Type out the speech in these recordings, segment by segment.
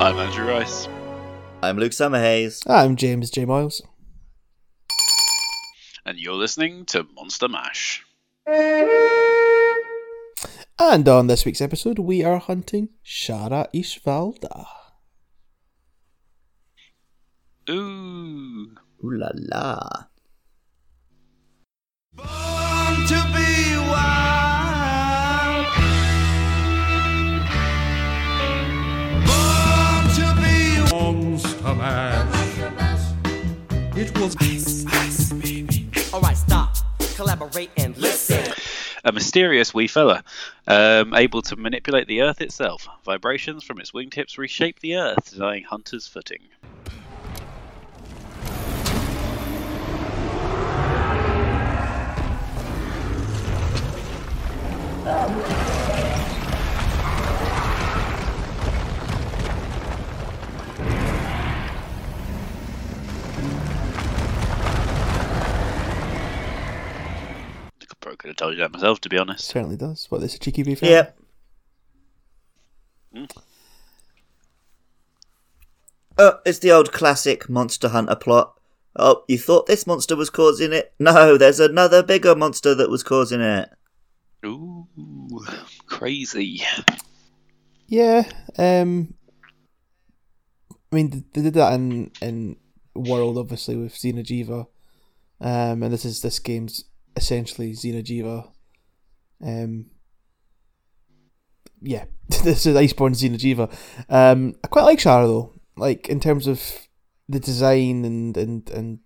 I'm Andrew Rice. I'm Luke Summerhays. I'm James J. Miles. And you're listening to Monster Mash. And on this week's episode, we are hunting Shara Ishvalda. Ooh. Ooh la la. Born to be wild. It was Alright, stop, collaborate and listen. A mysterious wee fella, um, able to manipulate the earth itself. Vibrations from its wingtips reshape the earth, denying hunters footing. Probably could have told you that myself, to be honest. Certainly does. What, this a cheeky beef? Yep. Hmm. Oh, it's the old classic Monster Hunter plot. Oh, you thought this monster was causing it? No, there's another bigger monster that was causing it. Ooh, crazy. Yeah. Um. I mean, they did that in in World, obviously, with Xeno'jiiva. Um, and this is this game's essentially Xeno'jiiva. Um. Yeah, this is Iceborne Xeno'jiiva. Um, I quite like Shara though. Like in terms of the design and and and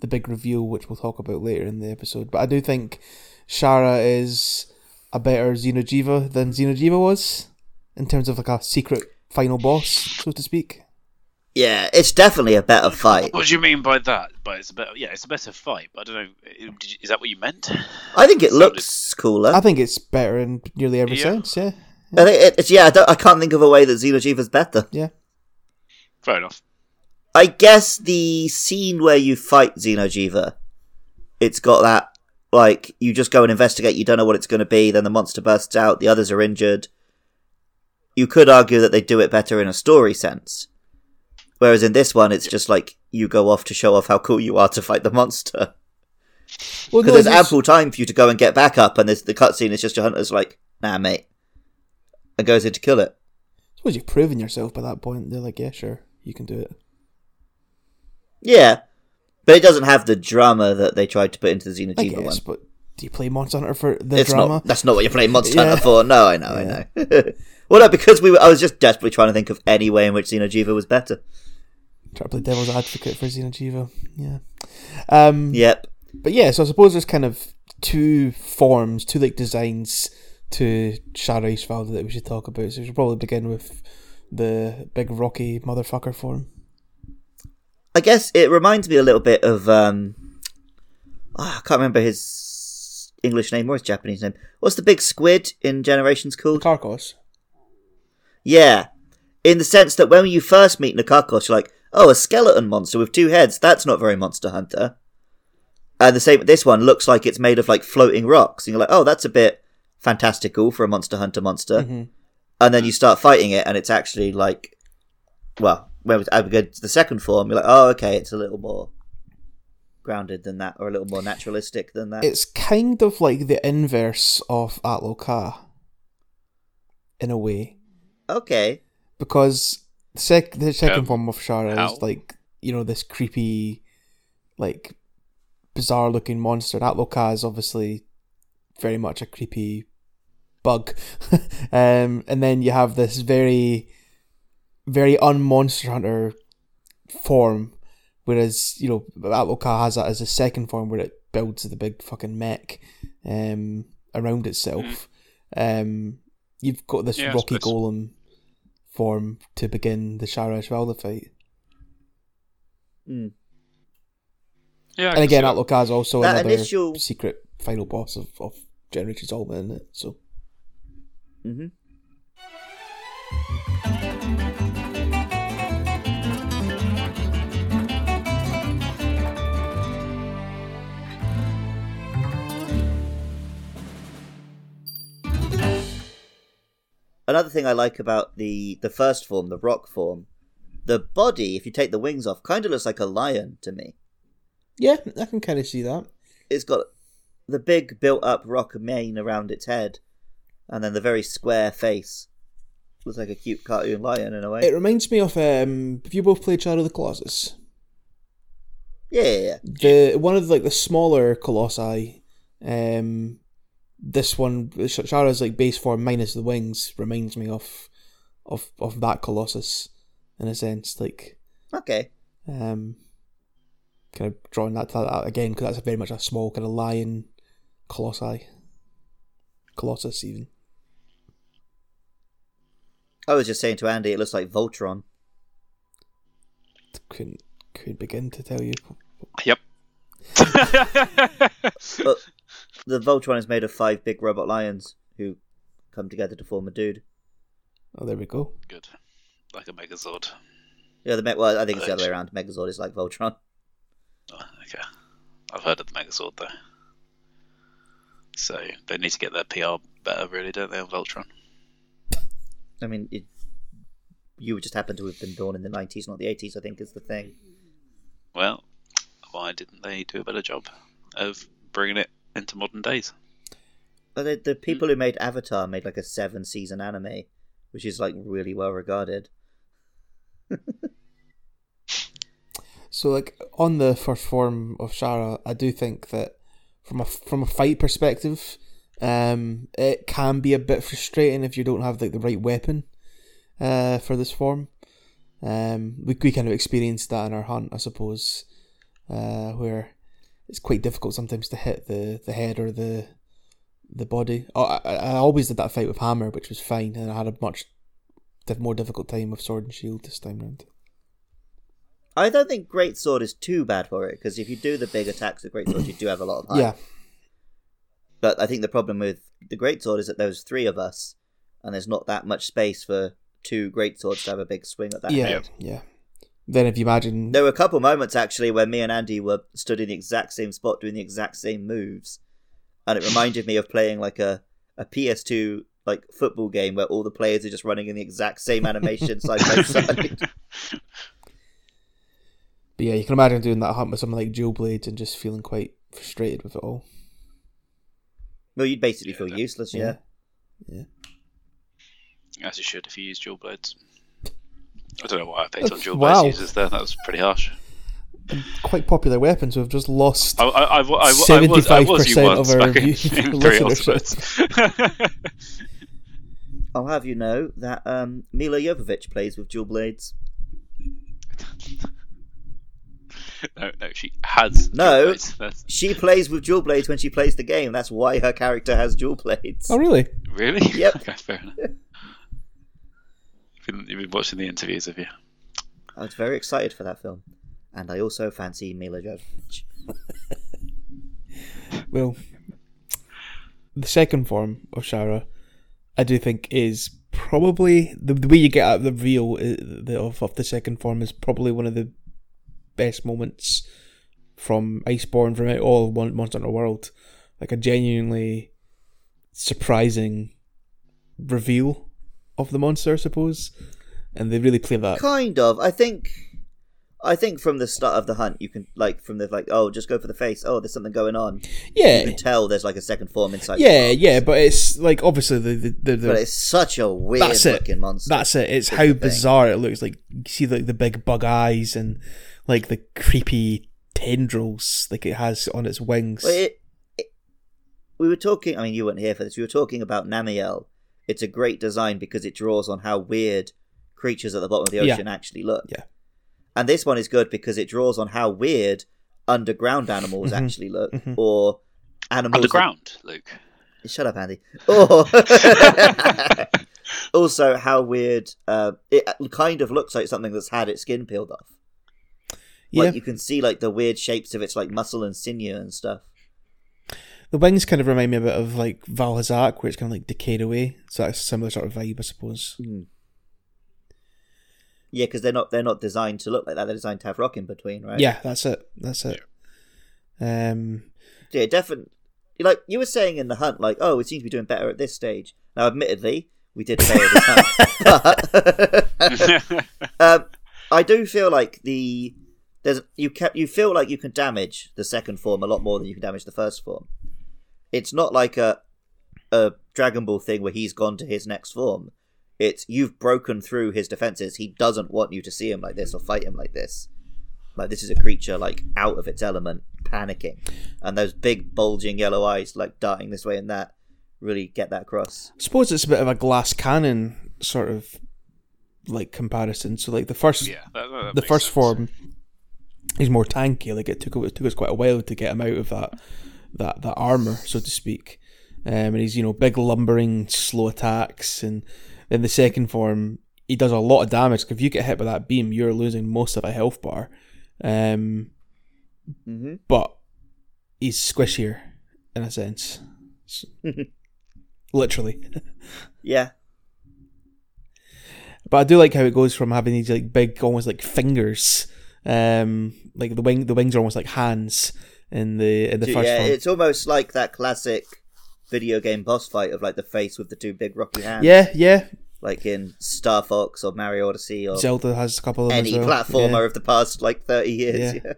the big reveal, which we'll talk about later in the episode. But I do think Shara is a better Xeno'jiiva than Xeno'jiiva was in terms of like a secret final boss, so to speak. Yeah, it's definitely a better fight. What do you mean by that? But it's a better, yeah, it's a better fight. But I don't know. Did you, is that what you meant? I think it Sounded- looks cooler. I think it's better in nearly every Yeah. sense. Yeah, I think it- it's yeah. I, don't, I can't think of a way that Xeno'jiiva's better. yeah. Fair enough. I guess the scene where you fight Xeno'jiiva, it's got that like you just go and investigate. You don't know what it's going to be. Then the monster bursts out. The others are injured. You could argue that they do it better in a story sense, whereas in this one, it's just like you go off to show off how cool you are to fight the monster. Well, no, there's it's- ample time for you to go and get back up, and the cutscene is just your hunter's like, "Nah, mate," and goes in to kill it. I suppose you've proven yourself by that point. They're like, yeah, sure, you can do it. Yeah, but it doesn't have the drama that they tried to put into the Xeno'jiiva one. but do you play Monster Hunter for the it's drama? not. That's not what you're playing Monster Yeah. Hunter for. No, I know, I know. well, no, because we. Were, I was just desperately trying to think of any way in which Xeno'jiiva was better. Try to play devil's advocate for Xeno'jiiva. Yeah. Um, Yep. But yeah, so I suppose there's kind of two forms, two like designs to Shara Ishvalda that we should talk about. So we should probably begin with the big rocky motherfucker form. I guess it reminds me a little bit of. um ah, I can't remember his English name or his Japanese name. What's the big squid in Generations called? Carcos. Yeah. In the sense that when you first meet Nakarkos, you're like, oh, a skeleton monster with two heads. That's not very Monster Hunter. And the same, this one looks like it's made of like floating rocks. And you're like, oh, that's a bit fantastical for a Monster Hunter monster. Mhm. And then you start fighting it, and it's actually like, well, when we go to the second form, you're like, oh, okay, it's a little more grounded than that, or a little more naturalistic than that. It's kind of like the inverse of Ahtal-Ka, in a way. okay. because sec- the second Um, form of Shara how? is like you know this creepy, like bizarre looking monster. Ahtal-Ka is obviously very much a creepy bug, um, and then you have this very, very un-monster hunter form, whereas you know Ahtal-Ka has that as a second form where it builds the big fucking mech um, around itself. Um, you've got this Yeah, rocky golem form to begin the Shara Ishvalda fight. Hmm. Yeah. And again, see that. Is also That another initial- secret final boss of, of Generations Ultimate, isn't it? So hmm Another thing I like about the the first form, the rock form, the body, if you take the wings off, kind of looks like a lion to me. Yeah, I can kind of see that. It's got the big built-up rock mane around its head, and then the very square face. Looks like a cute cartoon lion in a way. It reminds me of um. Have you both played Shadow of the Colossus? yeah, yeah, yeah. The one of like the smaller colossi. Um, this one, Sh- Shara's like base form minus the wings, reminds me of of of that colossus in a sense. Like Okay. um, kind of drawing that to that again because that's very much a small kind of lion colossi, colossus even. I was just saying to Andy, it looks like Voltron. Couldn't couldn't begin to tell you. Yep. But the Voltron is made of five big robot lions who come together to form a dude. Oh, there we go. Good. Like a Megazord. Yeah, the Me- well, I think it's the other way around. Megazord is like Voltron. Oh, okay. I've heard of the Megazord though. So they need to get their PR better, really, don't they, on Voltron? I mean, it, you just happen to have been born in the 90s, not the 80s, I think is the thing. Well, why didn't they do a better job of bringing it into modern days? But the, the people who made Avatar made like a seven season anime, which is like really well regarded. So, like on the first form of Shara, I do think that from a from a fight perspective, um, it can be a bit frustrating if you don't have like the right weapon, uh, for this form. Um, we we kind of experienced that in our hunt, I suppose, uh, where it's quite difficult sometimes to hit the, the head or the the body. Oh, I, I I always did that fight with hammer, which was fine, and I had a much diff- more difficult time with sword and shield this time round. I don't think Great Sword is too bad for it, because if you do the big attacks with Great Sword, you do have a lot of height. Yeah, But I think the problem with the Great Sword is that there's three of us, and there's not that much space for two Great Swords to have a big swing at that yeah, head. yeah. Then if you imagine There were a couple moments actually where me and Andy were stood in the exact same spot doing the exact same moves, and it reminded me of playing like a, a PS2 like football game where all the players are just running in the exact same animation side by side. But yeah, you can imagine doing that hunt with something like Dual Blades and just feeling quite frustrated with it all. Well, you'd basically feel useless, yeah. Yeah. As you should if you use dual blades. I don't know why I picked on dual Wow. blades users there. That was pretty harsh. Quite popular weapons. We've just lost. You 75% of our back in, view- in listenership. I'll have you know that um, Milla Jovovich plays with dual blades. no, no, she has. dual No. blades. She plays with dual blades when she plays the game. That's why her character has dual blades. Oh really? Really? Yep. okay, fair enough. You've been, you've been watching the interviews, have you? I was very excited for that film, and I also fancy Milla Jovovich. Well, the second form of Shara, I do think is probably the, the way you get out the reveal uh, of, of the second form is probably one of the best moments from Iceborne from it all Mon- Monster Hunter World. Like a genuinely surprising reveal of the monster, I suppose. And they really play that. Kind of. I think. I think from the start of the hunt, you can like from the like, oh, just go for the face. Oh, there's something going on. Yeah, you can tell there's like a second form inside. yeah, yeah. But it's like obviously the the, the, the But it's such a weird That's it. looking monster. That's it. It's how the thing. bizarre it looks. Like you see like the big bug eyes and like the creepy tendrils like it has on its wings. It, it, we were talking. I mean, you weren't here for this. We were talking about Namielle. It's a great design because it draws on how weird creatures at the bottom of the Yeah. ocean actually look. Yeah. And this one is good because it draws on how weird underground animals Mhm. actually look, Mhm. or animals. that- Underground, Luke. Shut up, Andy. Or also how weird. Uh, it kind of looks like something that's had its skin peeled off. yeah, Like you can see like the weird shapes of its like muscle and sinew and stuff. The wings kind of remind me a bit of like Vaal Hazak, where it's kind of like decayed away. So that's a similar sort of vibe, I suppose. Yeah, because they're not they're not designed to look like that. They're designed to have rock in between, right? Yeah, that's it. That's it. Um, yeah, definitely. Like you were saying in the hunt, like oh, we seem to be doing better at this stage. Now, admittedly, we did fail this hunt, but um, I do feel like the there's you kept you feel like you can damage the second form a lot more than you can damage the first form. It's not like a a Dragon Ball thing where he's gone to his next form. It's you've broken through his defenses. He doesn't want you to see him like this or fight him like this. Like this is a creature like out of its element, panicking, and those big bulging yellow eyes like darting this way and that really get that across. I suppose it's a bit of a glass cannon sort of like comparison. So like the first Yeah, that, that the first sense. form he's more tanky. Like it took it took us quite a while to get him out of that that that armor, so to speak. Um, and he's you know big lumbering, slow attacks, and in the second form he does a lot of damage. Because if you get hit by that beam, you're losing most of a health bar. Um, Mm-hmm. but he's squishier in a sense, literally. Yeah, But I do like how it goes from having these like big, almost like fingers, um, like the wing, the wings are almost like hands in the in the first yeah, one. it's almost like that classic video game boss fight of like the face with the two big rocky hands. Yeah, yeah. like in Star Fox or Mario Odyssey or Zelda has a couple of any well. platformer Yeah. of the past like thirty years. Yeah. Yeah.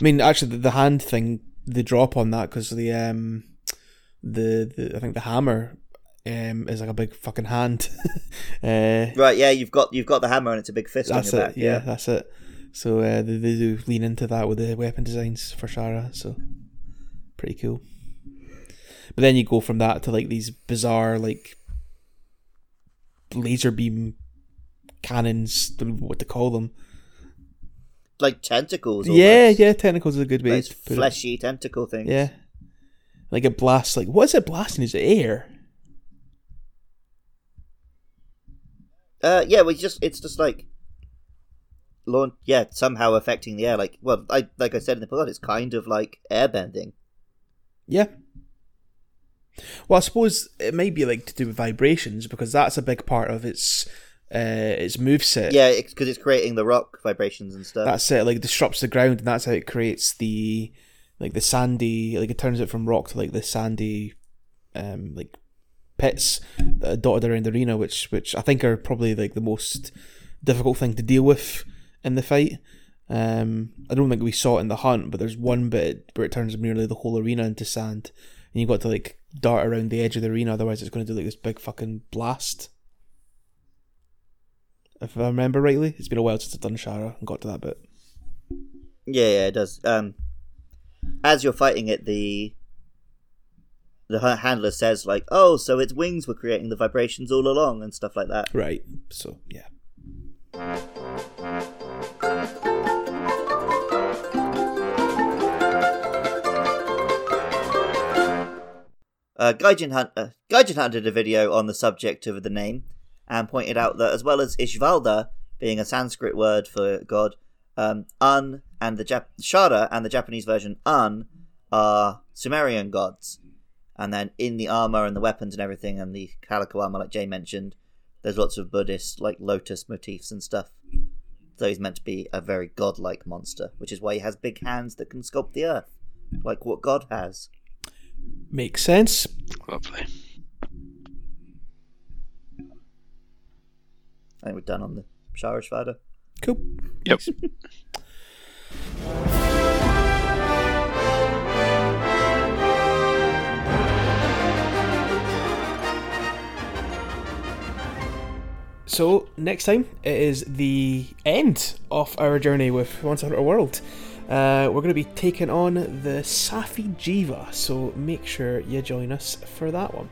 I mean, actually, the, the hand thing the drop on that because the um, the, the I think the hammer um is like a big fucking hand. uh, Right, yeah, you've got you've got the hammer and it's a big fist that's on it. back. yeah, Yeah. that's it. So uh, they, they do lean into that with the weapon designs for Shara. So pretty cool. But then you go from that to like these bizarre like laser beam cannons. Don't know what to call them. Like tentacles. Yeah, almost. yeah. Tentacles is a good way put fleshy tentacle things. Yeah, like it blasts. Like what is it blasting? Is it air? Uh, yeah, we just it's just like launch. Yeah, somehow affecting the air. Like, well, I like I said in the plot, it's kind of like airbending. Yeah. Well, I suppose it might be like to do with vibrations because that's a big part of its uh its moveset. Yeah, because it's, creating the rock vibrations and stuff. that's it like disrupts the ground and that's how it creates the like the sandy like it turns it from rock to like the sandy um like pits that are dotted around the arena which which i think are probably like the most difficult thing to deal with in the fight um i don't think we saw it in the hunt but there's one bit where it turns nearly the whole arena into sand and you got to like dart around the edge of the arena otherwise it's going to do like this big fucking blast if i remember rightly it's been a while since i've done shara and got to that bit Yeah, yeah, it does. Um, as you're fighting it, the the handler says like, "Oh, so its wings were creating the vibrations all along and stuff like that." Right. So yeah. Uh, Gaijin, Hunt, uh, Gaijin Hunt did a video on the subject of the name and pointed out that as well as Ishvalda being a Sanskrit word for God, um, Un and the Jap- Shara and the Japanese version Un are Sumerian gods. And then in the armor and the weapons and everything and the calico armor, like Jay mentioned, there's lots of Buddhist like lotus motifs and stuff. So he's meant to be a very godlike monster, which is why he has big hands that can sculpt the earth, like what God has. Makes sense. Lovely. I think we're done on the Shara Cool. Yep. So next time it is the end of our journey with Monster Hunter World. Uh, we're going to be taking on the Safi'jiiva, so make sure you join us for that one.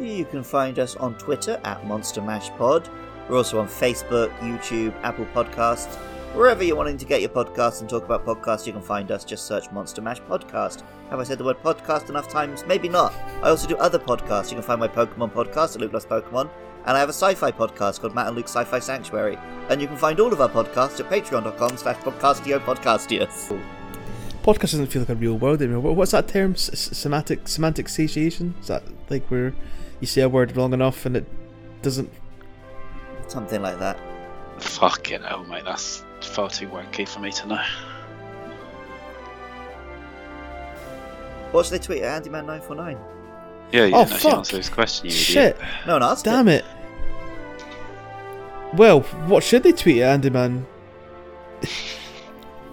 You can find us on Twitter at Monster Mash Pod. We're also on Facebook, YouTube, Apple Podcasts. Wherever you're wanting to get your podcasts and talk about podcasts, you can find us. Just search Monster Mash Podcast. Have I said the word podcast enough times? Maybe not. I also do other podcasts. You can find my Pokemon podcast at Luke Pokemon, and I have a sci-fi podcast called Matt and Luke's Sci-Fi Sanctuary. And you can find all of our podcasts at patreon.com slash podcastio podcastius. Podcast doesn't feel like a real word anymore. What's that term? S- s- semantic semantic satiation? Is that like where you say a word long enough and it doesn't? Something like that. Fucking hell, mate. That's far too wanky for me to know. What should they tweet at Andyman949? Yeah, you Oh, didn't actually fuck. answer this question, you Shit! idiot. No one asked Damn it! Well, what should they tweet at Andy Man?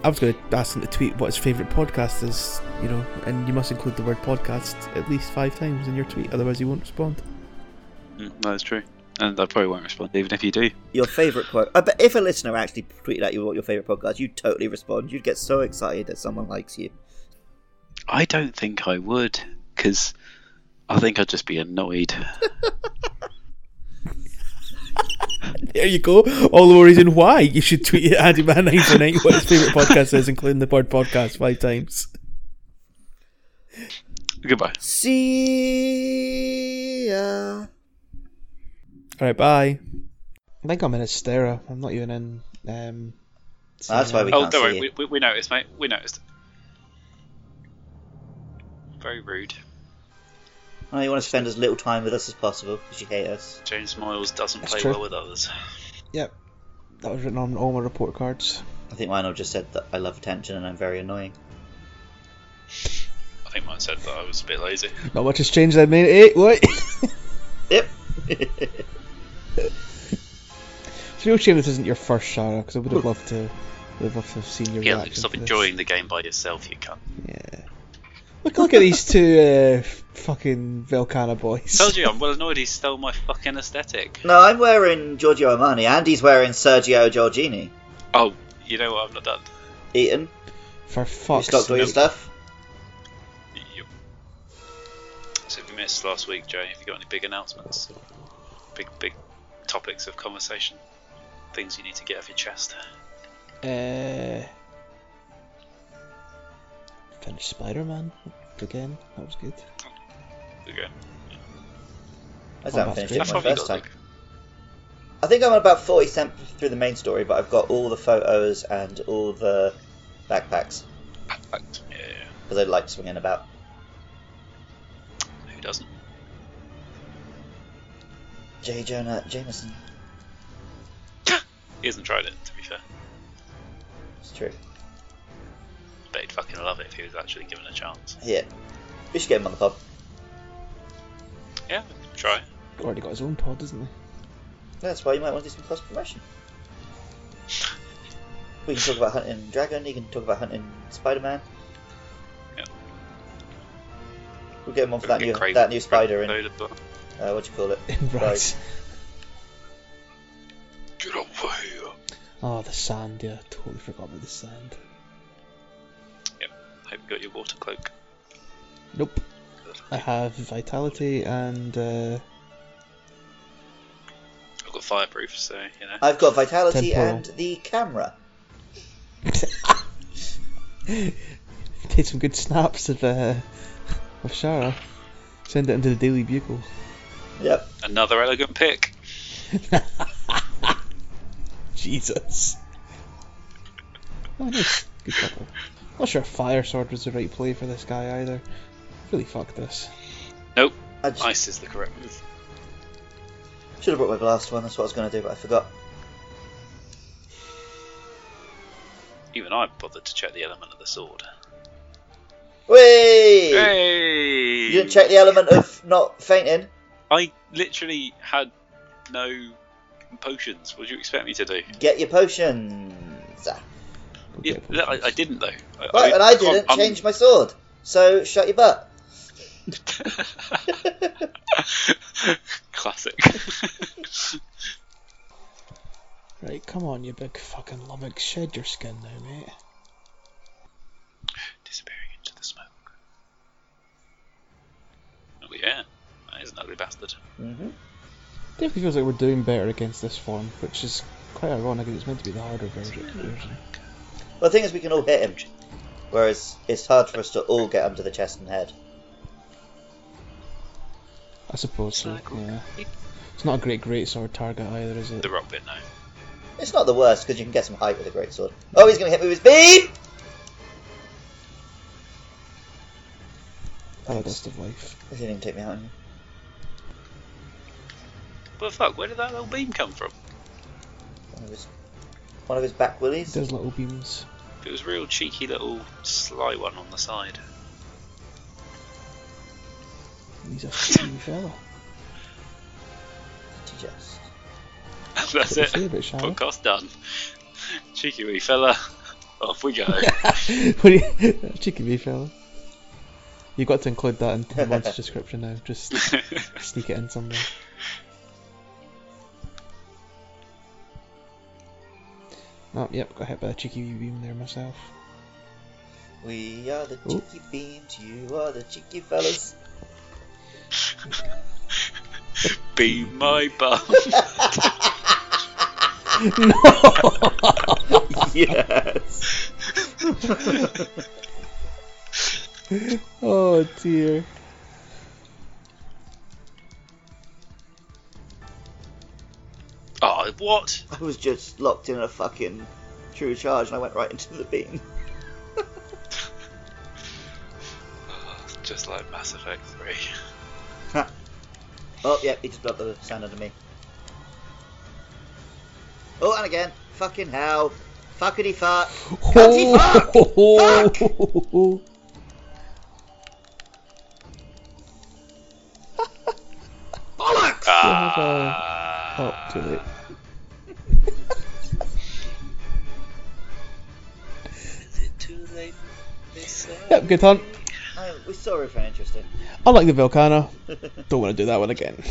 I was going to ask him to tweet what his favourite podcast is, you know, and you must include the word podcast at least five times in your tweet, otherwise he won't respond. Mm, that's true. And I probably won't respond, even if you do. Your favourite quote. I bet if a listener actually tweeted at you what your favourite podcast, you'd totally respond. You'd get so excited that someone likes you. I don't think I would, because I think I'd just be annoyed. There you go. All the more reason why you should tweet at Andy Man 949 what his favourite podcast is, including the Bird podcast five times. Goodbye. See ya. Alright, bye. I think I'm in Astera. I'm not even in. Um, That's why we Oh, can't don't see worry. you. We, we, we noticed, mate. We noticed. Very rude. Oh, you want to spend as little time with us as possible because you hate us. James Miles doesn't That's play true. well with others. Yep. That was written on all my report cards. I think Lionel just said that I love attention and I'm very annoying. I think mine said that I was a bit lazy. Not much has changed then, mate. Eh, what? Yep. It's a real shame this isn't your first shower because I would have loved to. Would have loved to have seen your Yeah, stop enjoying the game by yourself, you cunt. Yeah. Look, look at these two uh, fucking Velkhana boys. Told you, I'm well annoyed he stole my fucking aesthetic. no, I'm wearing Giorgio Armani. Andy's wearing Sergio Giorgini. Oh, you know what I've not done? Eaton, For you fuck's stocked all your Nope. stuff? Yep. So if you missed last week, Joe, have you got any big announcements? Big, big topics of conversation? Things you need to get off your chest? Uh, finished Spider Man again. That was good. Okay. I just haven't that's finished it my have first time. I think I'm about 40 cent through the main story, but I've got all the photos and all the backpacks Luke? Yeah, yeah, because I like swinging about. Who doesn't? J. Jonah Jameson. He hasn't tried it, to be fair. It's true. But he'd fucking love it if he was actually given a chance. Yeah. We should get him on the pod. Yeah, try. Already got his own pod, doesn't he? That's why you might want to do some cross promotion. We can talk about hunting dragon. You can talk about hunting Spider Man. Yeah. We'll get him on for that new Get that new spider in Craven load as well. uh, what do you call it? In Right. Get away! Oh, the sand. Yeah, totally forgot about the sand. I hope you got your water cloak. Nope. I have vitality and uh, I've got fireproof, so you know. I've got vitality Temporal. and the camera. take some good snaps of uh, of Shara. Send it into the Daily Bugle. Yep. Another elegant pick. Jesus. Oh, nice. Good couple. Not sure Fire Sword was the right play for this guy either. Really fuck this. Nope. Just Ice is the correct move. should have brought my blast one. That's what I was going to do, but I forgot. Even I bothered to check the element of the sword. Whee! Hey! You didn't check the element of not fainting. I literally had no potions. What do you expect me to do? Get your potions. Ah. Go Yeah, no, I. I didn't though. I, Right, and I didn't I'm- change my sword. So shut your butt. Classic. Right, come on, you big fucking lummox. Shed your skin now, mate. Disappearing into the smoke. Oh yeah, that is an ugly bastard. hmm Definitely feels like we're doing better against this form, which is quite ironic. 'cause It's meant to be the harder version. Version. Well, the thing is, we can all hit him. Whereas it's hard for us to all get under the chest and head. I suppose so. Yeah. It's not a great great sword target either, is it? The rock bit, no. It's not the worst because you can get some height with a great sword. Oh, he's going to hit me with his beam! Oh, dust of life. He didn't even take me out. on you. But fuck, where did that little beam come from? One of his, one of his back willies. Does little beams. It was a real cheeky little sly one on the side. He's a fucking fella. Just. That's it. do you say? Podcast done. Cheeky wee fella. Off we go. what do you, cheeky wee fella. You've got to include that in the month's description now. Just sneak it in somewhere. Oh, yep, got hit by a cheeky wee beam there myself. We are the Ooh. cheeky beans, you are the cheeky fellas. Be my bum. yes. Oh dear. What? I was just locked in a fucking true charge and I went right into the beam. Just like Mass Effect 3. Oh, yeah, he just blocked the sound under me. Oh, and again. Fucking hell. Fuckity fuck. Cunty fuck! Oh, Bollocks! Ah. oh, too late. Yep, good hunt. Oh, we're sorry for interesting. I like the Volcano. Don't want to do that one again.